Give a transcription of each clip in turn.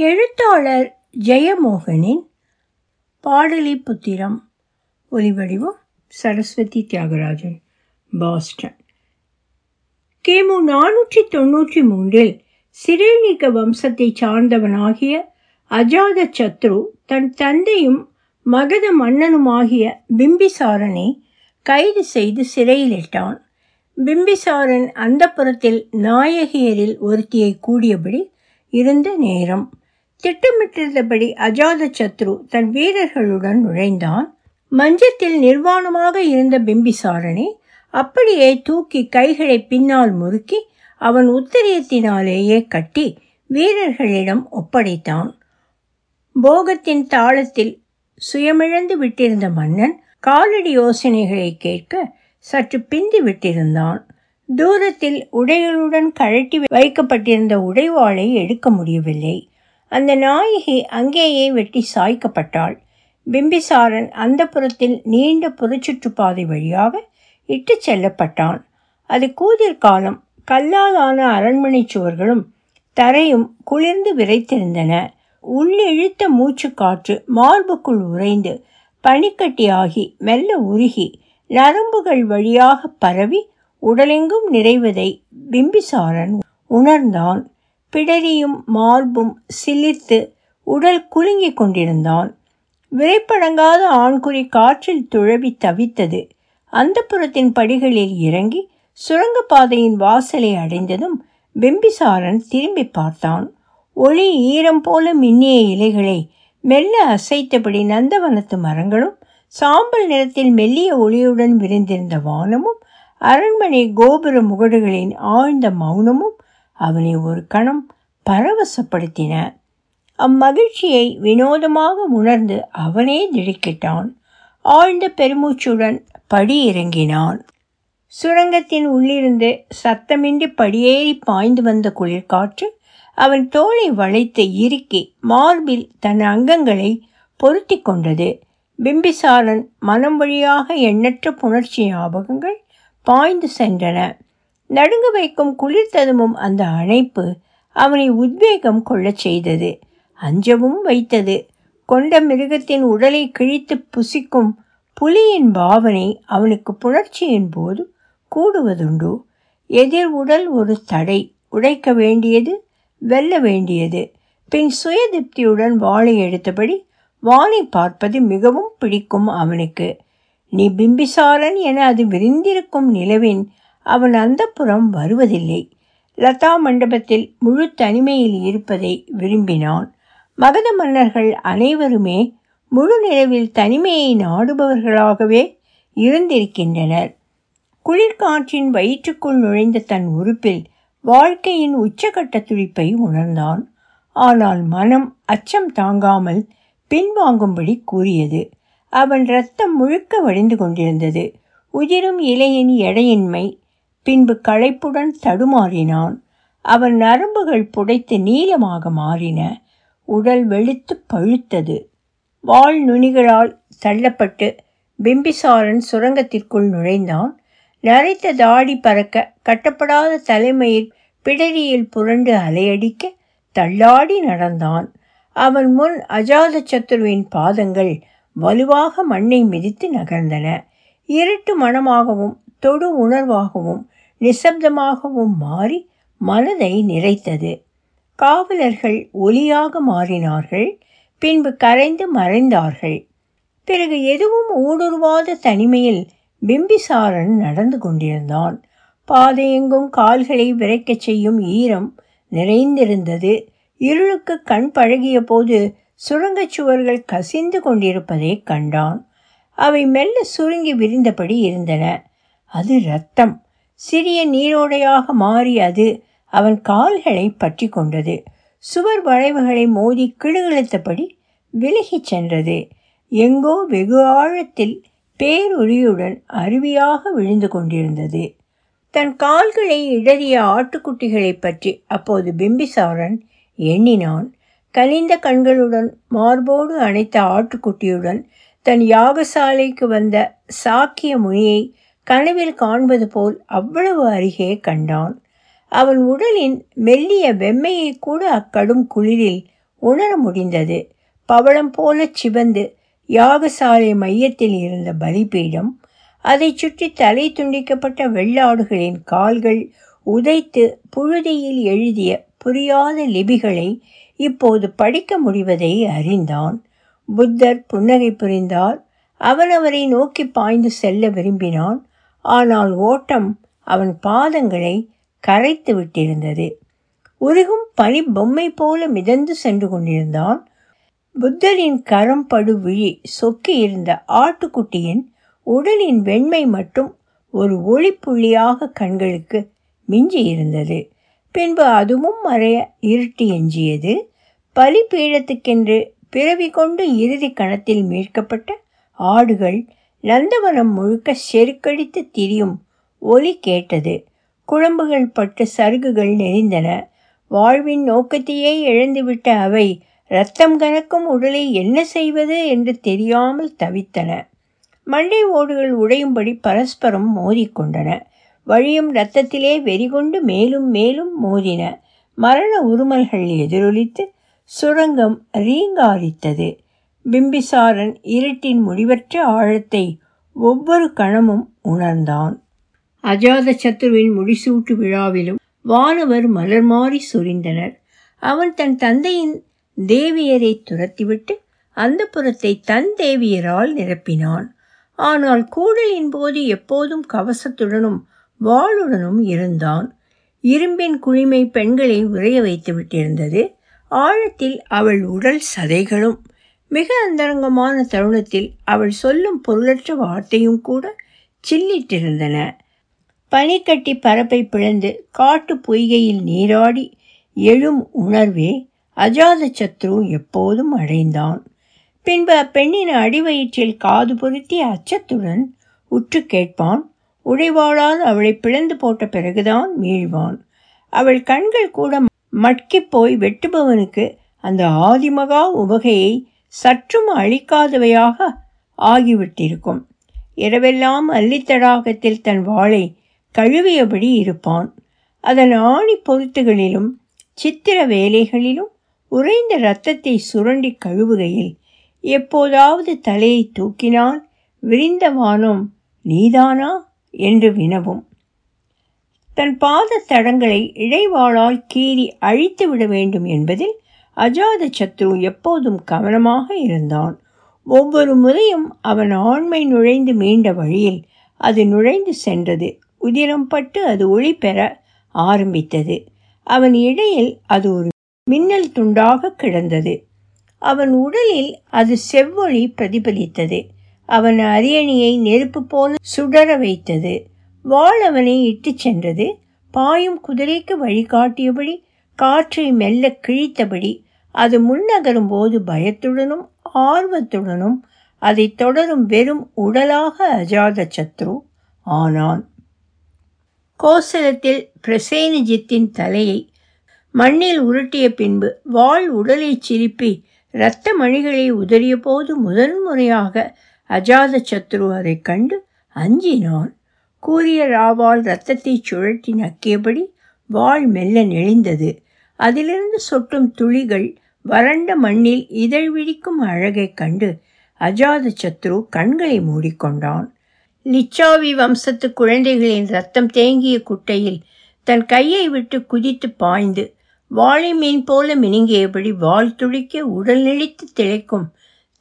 எழுத்தாளர் ஜெயமோகனின் பாடலிபுத்திரம் ஒலிவடிவம் சரஸ்வதி தியாகராஜன் பாஸ்டன். கிமு நானூற்றி தொன்னூற்றி மூன்றில் சிரேனிக வம்சத்தைச் சார்ந்தவனாகிய அஜாத சத்ரு தன் தந்தையும் மகத மன்னனுமாகிய பிம்பிசாரனை கைது செய்து சிறையிலிட்டான். பிம்பிசாரன் அந்தப்புறத்தில் நாயகியரில் ஒருத்தியை கூடியபடி இருந்த நேரம். திட்டமிட்டிருந்தபடி அஜாத சத்ரு தன் வீரர்களுடன் நுழைந்தான். மஞ்சத்தில் நிர்வாணமாக இருந்த பிம்பிசாரனை அப்படியே தூக்கி கைகளை பின்னால் முறுக்கி அவன் உத்தரியத்தினாலேயே கட்டி வீரர்களிடம் ஒப்படைத்தான். போகத்தின் தாளத்தில் சுயமிழந்து விட்டிருந்த மன்னன் காலடி யோசனைகளை கேட்க சற்று பிந்தி விட்டிருந்தான். தூரத்தில் உடைகளுடன் கழட்டி வைக்கப்பட்டிருந்த உடைவாளை எடுக்க முடியவில்லை. அந்த நாயகி அங்கேயே வெட்டி சாய்க்கப்பட்டாள். பிம்பிசாரன் அந்த புறத்தில் நீண்ட புறச்சுற்றுப்பாதை வழியாக இட்டு செல்லப்பட்டான். அது கூதிர் காலம். கல்லாலான அரண்மனை சுவர்களும் தரையும் குளிர்ந்து விரைத்திருந்தன. உள்ளிழுத்த மூச்சு காற்று மார்புக்குள் உறைந்து பனிக்கட்டியாகி மெல்ல உருகி நரம்புகள் வழியாக பரவி உடலெங்கும் நிறைவதை பிம்பிசாரன் உணர்ந்தான். பிடரியும் மார்பும் சிலிர்த்து உடல் குலுங்கிக் கொண்டிருந்தான். விரைப்படங்காத ஆண்குறி காற்றில் துழவி தவித்தது. அந்த புறத்தின் படிகளில் இறங்கி சுரங்கப்பாதையின் வாசலை அடைந்ததும் பிம்பிசாரன் திரும்பி பார்த்தான். ஒளி ஈரம் போல மின்னிய இலைகளை மெல்ல அசைத்தபடி நந்தவனத்து மரங்களும் சாம்பல் நிறத்தில் மெல்லிய ஒளியுடன் விரிந்திருந்த வானமும் அரண்மனை கோபுர முகடுகளின் ஆழ்ந்த மௌனமும் அவனை ஒரு கணம் பரவசப்படுத்தின. அம்மகிழ்ச்சியை வினோதமாக உணர்ந்து அவனே திடுக்கிட்டான். ஆழ்ந்த பெருமூச்சுடன் படி இறங்கினான். சுரங்கத்தின் உள்ளிருந்து சத்தமின்றி படியேறி பாய்ந்து வந்த குளிர்காற்று அவன் தோலை வளைத்து இறுக்கி மார்பில் தன் அங்கங்களை பொருத்தி கொண்டது. பிம்பிசாரன் மனம் வழியாக எண்ணற்ற புணர்ச்சி ஞாபகங்கள் பாய்ந்து சென்றன. நடுங்க வைக்கும் குளிர்த்ததுமும் அந்த அணைப்பு அவனை உத்வேகம் கொள்ளச் செய்தது. அஞ்சவும் வைத்தது. கொண்ட மிருகத்தின் உடலை கிழித்து புசிக்கும் புலியின் பாவனை அவனுக்கு புணர்ச்சியின் போது கூடுவதுண்டு. எதிர் உடல் ஒரு தடை. உடைக்க வேண்டியது வெல்ல வேண்டியது. பின் சுயதிப்தியுடன் வாளை எடுத்தபடி வானை பார்ப்பது மிகவும் பிடிக்கும் அவனுக்கு. நீ பிம்பிசாரன் என அது விரிந்திருக்கும் நிலவின் அவன் அந்த புறம் வருவதில்லை. லதா மண்டபத்தில் முழு தனிமையில் இருப்பதை விரும்பினான். மகத மன்னர்கள் அனைவருமே முழு நிலவில் தனிமையை நாடுபவர்களாகவே இருந்திருக்கின்றனர். குளிர்காற்றின் வயிற்றுக்குள் நுழைந்த தன் உறுப்பில் வாழ்க்கையின் உச்சகட்ட துடிப்பை உணர்ந்தான். ஆனால் மனம் அச்சம் தாங்காமல் பின்வாங்கும்படி கூறியது. அவன் ரத்தம் முழுக்க வடிந்து கொண்டிருந்தது. உதிரும் இலையின் எடையின்மை பின்பு களைப்புடன் தடுமாறினான். அவன் நரம்புகள் புடைத்து நீளமாக மாறின. உடல் வெளுத்து பழுத்தது. வால் நுனிகளால் தள்ளப்பட்டு பிம்பிசாரன் சுரங்கத்திற்குள் நுழைந்தான். நரைத்த தாடி பறக்க கட்டப்படாத தலைமையில் பிடரியில் புரண்டு அலையடிக்க தள்ளாடி நடந்தான். அவன் முன் அஜாத சத்துருவின் பாதங்கள் வலுவாக மண்ணை மிதித்து நகர்ந்தன. இருட்டு மனமாகவும் தொடு உணர்வாகவும் நிசப்தமாகவும் மாறி மனதை நிறைத்தது. காவலர்கள் ஒலியாக மாறினார்கள் பின்பு கரைந்து மறைந்தார்கள். பிறகு எதுவும் ஊடுருவாத தனிமையில் பிம்பிசாரன் நடந்து கொண்டிருந்தான். பாதையெங்கும் கால்களை விரைக்கச் செய்யும் ஈரம் நிறைந்திருந்தது. இருளுக்கு கண் பழகிய போது சுரங்கச் சுவர்கள் கசிந்து கொண்டிருப்பதை கண்டான். அவை மெல்ல சுருங்கி விரிந்தபடி இருந்தன. அது இரத்தம் சிறிய நீரோடையாக மாறி அது அவன் கால்களை பற்றி கொண்டது. சுவர் வளைவுகளை மோதி கிடுகிழுத்தபடி விலகிச் சென்றது. எங்கோ வெகு ஆழத்தில் பேருரியுடன் அருவியாக விழுந்து கொண்டிருந்தது. தன் கால்களை இடறிய ஆட்டுக்குட்டிகளை பற்றி அப்போது பிம்பிசாரன் எண்ணினான். கனிந்த கண்களுடன் மார்போடு அணைத்த ஆட்டுக்குட்டியுடன் தன் யாகசாலைக்கு வந்த சாக்கிய முனியை கனவில் காண்பது போல் அவ்வளவு அருகே கண்டான். அவன் உடலின் மெல்லிய வெம்மையை கூட அக்கடும் குளிரில் உணர முடிந்தது. பவளம் போல சிவந்து யாகசாலை மையத்தில் இருந்த பலிபீடம் அதைச் சுற்றி தலை துண்டிக்கப்பட்ட வெள்ளாடுகளின் கால்கள் உதைத்து புழுதியில் எழுதிய புரியாத லிபிகளை இப்போது படிக்க முடிவதை அறிந்தான். புத்தர் புன்னகை புரிந்தார். அவன் அவரை நோக்கி பாய்ந்து செல்ல விரும்பினான். ஆனால் ஓட்டம் அவன் பாதங்களை கரைத்து விட்டிருந்தது. உருகும் பனி பொம்மை போல மிதந்து சென்று கொண்டிருந்தான். புத்தரின் கரம் படு விழி சொக்கி இருந்த ஆட்டுக்குட்டியின் உடலின் வெண்மை மட்டும் ஒரு ஒளிப்புள்ளியாக கண்களுக்கு மிஞ்சி இருந்தது. பின்பு அதுவும் மறைய இருட்டி எஞ்சியது. பலிபீடத்துக்கென்று பிறவி கொண்டு இறுதி கணத்தில் மீட்கப்பட்ட ஆடுகள் நந்தவனம் முழுக்க செருக்கடித்து திரியும் ஒலி கேட்டது. குழம்புகள் பட்டு சருகுகள் நெறிந்தன வாழ்வின் நோக்கத்தையே இழந்துவிட்ட அவை ரத்தம் கனக்கும் உடலை என்ன செய்வது என்று தெரியாமல் தவித்தன. மண்டை ஓடுகள் உடையும்படி பரஸ்பரம் மோதிக்கொண்டன வழியும் இரத்தத்திலே வெறிகொண்டு மேலும் மேலும் மோதின. மரண உருமல்கள் எதிரொலித்து சுரங்கம் ரீங்காரித்தது. பிம்பிசாரன் இருட்டின் முடிவற்ற ஆழத்தை ஒவ்வொரு கணமும் உணர்ந்தான். அஜாத சத்ருவின் முடிசூட்டு விழாவிலும் வானவர் மலர் மாறி சொரிந்தனர். அவன் தன் தந்தையின் தேவியரை துரத்திவிட்டு அந்த புறத்தை தன் தேவியரால் நிரப்பினான். ஆனால் கூடலின் போது எப்போதும் கவசத்துடனும் வாளுடனும் இருந்தான். இரும்பின் குளிமை பெண்களை உறைய வைத்து விட்டிருந்தது ஆழத்தில் அவள் உடல் சதைகளும் மிக அந்தரங்கமான தருணத்தில் அவள் சொல்லும் பொருளற்ற வார்த்தையும் கூட சில்லிட்டிருந்தன. பனிக்கட்டி பரப்பை பிளந்து காட்டு பொய்கையில் நீராடி எழும் உணர்வே அஜாத சத்ரு எப்போதும் அடைந்தான். பின்பு அப்பெண்ணின் அடிவயிற்றில் காது பொருத்தி அச்சத்துடன் உற்று கேட்பான். உடைவாளால் அவளை பிளந்து போட்ட பிறகுதான் மீழ்வான் அவள் கண்கள் கூட மட்கிப் போய் வெட்டுபவனுக்கு அந்த ஆதிமகா உவகையை சற்றும் அழிக்காதவையாக ஆகிவிட்டிருக்கும். இரவெல்லாம் அல்லித்தடாகத்தில் தன் வாளை கழுவியபடி இருப்பான். அதன் ஆணி பொருத்துகளிலும் சித்திர வேலைகளிலும் உறைந்த இரத்தத்தை சுரண்டி கழுவுகையில் எப்போதாவது தலையை தூக்கினால் விரிந்த வானம் நீதானா என்று வினவும். தன் பாத தடங்களை இடைவாளால் கீறி அழித்து விட வேண்டும் என்பதில் அஜாத சத்ரு எப்போதும் கவனமாக இருந்தான். ஒவ்வொரு முறையும் அவன் ஆண்மை நுழைந்து மீண்ட வழியில் அது நுழைந்து சென்றது. உதிரம் பட்டு அது ஒளி பெற ஆரம்பித்தது. அவன் இடையில் அது ஒரு மின்னல் துண்டாக கிடந்தது. அவன் உடலில் அது செவ்வொளி பிரதிபலித்தது. அவன் அரியணியை நெருப்பு போல சுடர வைத்தது. வாள் அவனை இட்டுச் சென்றது. பாயும் குதிரைக்கு வழிகாட்டியபடி காற்றை மெல்ல கிழித்தபடி அது முன்னகரும் போது பயத்துடனும் ஆர்வத்துடனும் அதை தொடரும் வெறும் உடலாக அஜாத சத்ரு ஆனான். கோசலத்தில் பிரசேனஜித்தின் தலையை மண்ணில் உருட்டிய பின்பு வாள் உடலை சிரிப்பி இரத்த மணிகளை உதறிய போது முதன்முறையாக அஜாத சத்ரு அதை கண்டு அஞ்சினான். கூறிய ராவால் இரத்தத்தை சுழட்டி நக்கியபடி வாள் மெல்ல நெளிந்தது. அதிலிருந்து சொட்டும் துளிகள் வறண்ட மண்ணில் இதழ் விழிக்கும் அழகைக் கண்டு அஜாத சத்ரு கண்களை மூடிக்கொண்டான். லிச்சாவி வம்சத்து குழந்தைகளின் ரத்தம் தேங்கிய குட்டையில் தன் கையை விட்டு குதித்து பாய்ந்து வாழை மீன் போல மினுங்கியபடி வாள் துளிக்க உடல் நெளித்து திளைக்கும்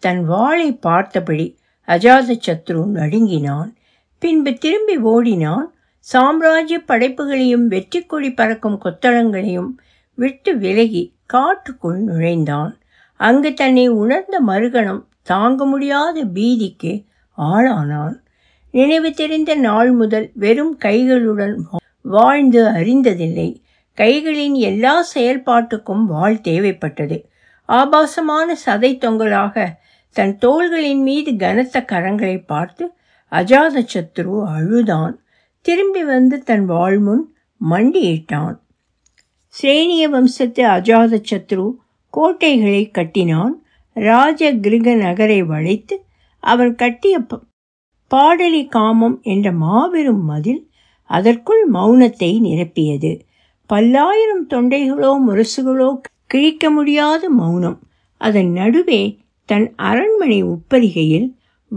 தன் வாளை பார்த்தபடி அஜாத சத்ரு நடுங்கினான். பின்பு திரும்பி ஓடினான். சாம்ராஜ்ய படைப்புகளையும் வெற்றி கொடி பறக்கும் கொத்தளங்களையும் விட்டு விலகி காட்டுக்குள் நுழைந்தான். அங்கு தன்னை உணர்ந்த மறுகணம் தாங்க முடியாத பீதிக்கு ஆளானான். நினைவு தெரிந்த நாள் முதல் வெறும் கைகளுடன் வாழ்ந்து அறிந்ததில்லை. கைகளின் எல்லா செயல்பாட்டுக்கும் வாழ் தேவைப்பட்டது. ஆபாசமான சதை தொங்கலாக தன் தோள்களின் மீது கனத்த கரங்களை பார்த்து அஜாத சத்ரு அழுதான். திரும்பி வந்து தன் வாழ்முன் மண்டியிட்டான். சேனிய வம்சத்து அஜாத சத்ரு கோட்டைகளை கட்டினான். ராஜ கிருக நகரை வளைத்து அவன் கட்டிய பாடலி காமம் என்ற மாபெரும் மதில் அதற்குள் மௌனத்தை நிரப்பியது. பல்லாயிரம் தொண்டைகளோ முரசுகளோ கிழிக்க முடியாத மௌனம். அதன் நடுவே தன் அரண்மனை உப்பரிகையில்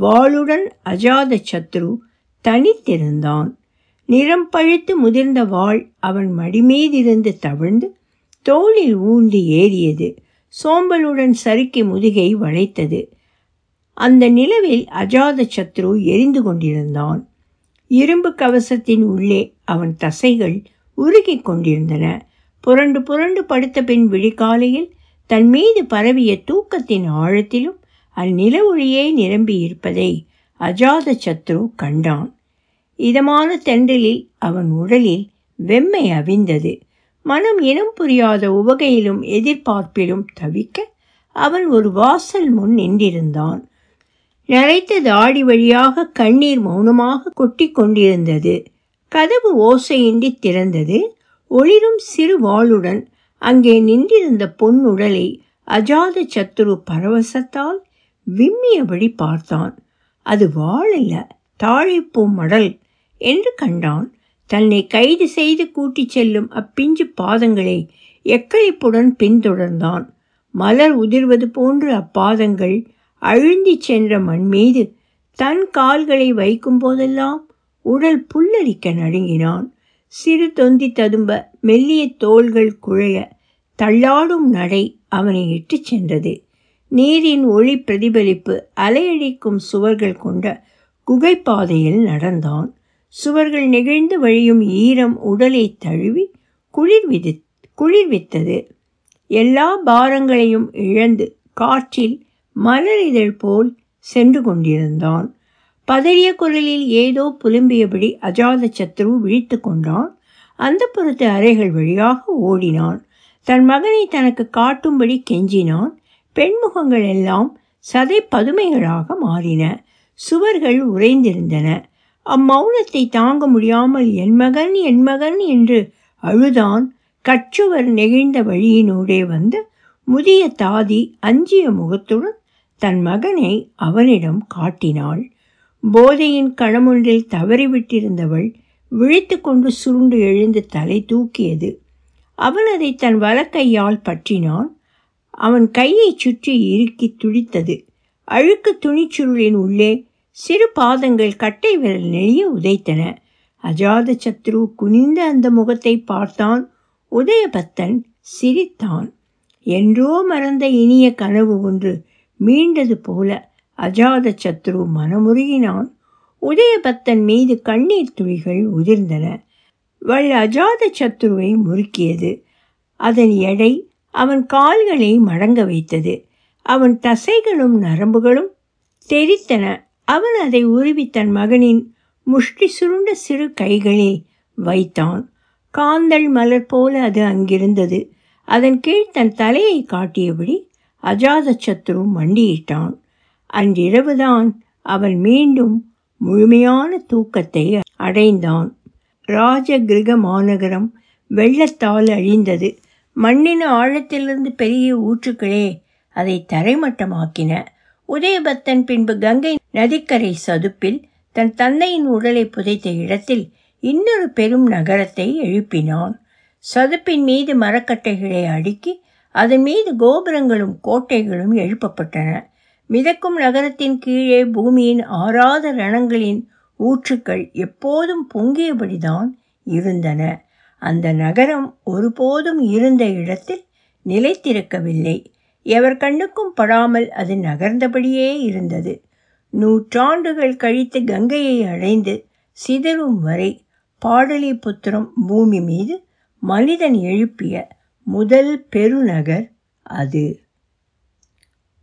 வாளுடன் அஜாத சத்ரு தனித்திருந்தான். நிறம் பழுத்து முதிர்ந்த வாள் அவன் மடிமீதிருந்து தவிழ்ந்து தோளில் ஊந்து ஏறியது. சோம்பலுடன் சறுக்கி முதுகை வளைத்தது. அந்த நிலவில் அஜாத சத்ரு எரிந்து கொண்டிருந்தான். இரும்பு கவசத்தின் உள்ளே அவன் தசைகள் உருகி கொண்டிருந்தன. புரண்டு புரண்டு படுத்த பின் விழிக்காலையில் தன் மீது பரவிய தூக்கத்தின் ஆழத்திலும் அந்நில ஒளியே நிரம்பியிருப்பதை அஜாத சத்ரு கண்டான். இதமான தென்றலில் அவன் உடலில் வெம்மை அவிந்தது. மனம் இனம் புரியாத உவகையிலும் எதிர்பார்ப்பிலும் தவிக்க அவன் ஒரு வாசல் முன் நின்றிருந்தான். நரைத்த தாடி வழியாக கண்ணீர் மௌனமாக கொட்டி கொண்டிருந்தது. கதவு ஓசையின்றி திறந்தது. ஒளிரும் சிறு வாளுடன் அங்கே நின்றிருந்த பொன்னுடலை அஜாத சத்துரு பரவசத்தால் விம்மியபடி பார்த்தான். அது வாழில்ல தாழைப்பூ மடல் என்று கண்டான். தன்னை கைது செய்து கூட்டிச் செல்லும் அப்பிஞ்சு பாதங்களை எக்களிப்புடன் பின்தொடர்ந்தான். மலர் உதிர்வது போன்று அப்பாதங்கள் அழுந்தி சென்ற மண் மீது தன் கால்களை வைக்கும் போதெல்லாம் உடல் புல்லரிக்க நடுங்கினான். சிறு தொந்தி ததும்ப மெல்லிய தோள்கள் குழைய தள்ளாடும் நடை அவனை இட்டுச் சென்றது. நீரின் ஒளி பிரதிபலிப்பு அலையடிக்கும் சுவர்கள் கொண்ட குகைப்பாதையில் நடந்தான். சுவர்கள் நெகிழ்ந்து வழியும் ஈரம் உடலை தழுவி குளிர்விதி குளிர்வித்தது எல்லா பாரங்களையும் இழந்து காற்றில் மலரிதழ் போல் சென்று கொண்டிருந்தான். பதறிய குரலில் ஏதோ புலம்பியபடி அஜாத சத்ரு விழித்து கொண்டான். அந்த புறத்து அறைகள் வழியாக ஓடினான். தன் மகனை தனக்கு காட்டும்படி கெஞ்சினான். பெண்முகங்கள் எல்லாம் சதை பதுமைகளாக மாறின. சுவர்கள் உறைந்திருந்தன. அம்மௌனத்தை தாங்க முடியாமல் என் மகன் என் மகன் என்று அழுதான் கச்சுவர் நெகிழ்ந்த வழியினூடே வந்து முதிய தாதி அஞ்சிய முகத்துடன் தன் மகனை அவனிடம் காட்டினாள். போதையின் கணமொன்றில் தவறிவிட்டிருந்தவள் விழித்து கொண்டு சுருண்டு எழுந்து தலை தூக்கியது. அவன் அதை தன் வலக்கையால் பற்றினான். அவன் கையை சுற்றி இறுக்கி துடித்தது. அழுக்கு துணிச்சுருளின் உள்ளே சிறு பாதங்கள் கட்டை விரல் நெளிய உதைத்தன. அஜாத சத்ரு குனிந்த அந்த முகத்தை பார்த்தான். உதயபத்தன் சிரித்தான். என்றோ மறந்த இனிய கனவு ஒன்று மீண்டது போல அஜாத சத்ரு மனமுருகினான். உதயபத்தன் மீது கண்ணீர் துளிகள் உதிர்ந்தன. வள் அஜாத சத்ருவை முறுக்கியது. அதன் எடை அவன் கால்களை மடங்க வைத்தது. அவன் தசைகளும் நரம்புகளும் தெரித்தன அவன் அதை உருவி தன் மகனின் முஷ்டி சுருண்ட சிறு கைகளில் வைத்தான். காந்தல் மலர் போல அது அங்கிருந்தது. அதன் கீழ் தன் தலையை காட்டியபடி அஜாத சத்ரு மண்டியிட்டான். அன்றிரவுதான் அவன் மீண்டும் முழுமையான தூக்கத்தை அடைந்தான். ராஜகிருக மாநகரம் வெள்ளத்தால் அழிந்தது. மண்ணின் ஆழத்திலிருந்து பெரிய ஊற்றுக்களே அதை தரைமட்டமாக்கின. உதயபத்தன் பின்பு கங்கை நதிக்கரை சதுப்பில் தன் தந்தையின் உடலை புதைத்த இடத்தில் இன்னொரு பெரும் நகரத்தை எழுப்பினான். சதுப்பின் மீது மரக்கட்டைகளை அடுக்கி அதன் மீது கோபுரங்களும் கோட்டைகளும் எழுப்பப்பட்டன. மிதக்கும் நகரத்தின் கீழே பூமியின் ஆறாத ரணங்களின் ஊற்றுக்கள் எப்போதும் பொங்கியபடிதான் இருந்தன. அந்த நகரம் ஒருபோதும் இருந்த இடத்தில் நிலைத்திருக்கவில்லை. எவர் கண்ணுக்கும் படாமல் அது நகர்ந்தபடியே இருந்தது. நூற்றாண்டுகள் கழித்து கங்கையை அடைந்து சிதறும் வரை பாடலிபுத்திரம் பூமி மீது மனிதன் எழுப்பிய முதல் பெருநகர் அது.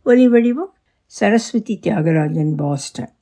ஒலிவடிவம் சரஸ்வதி தியாகராஜன் பாஸ்டன்.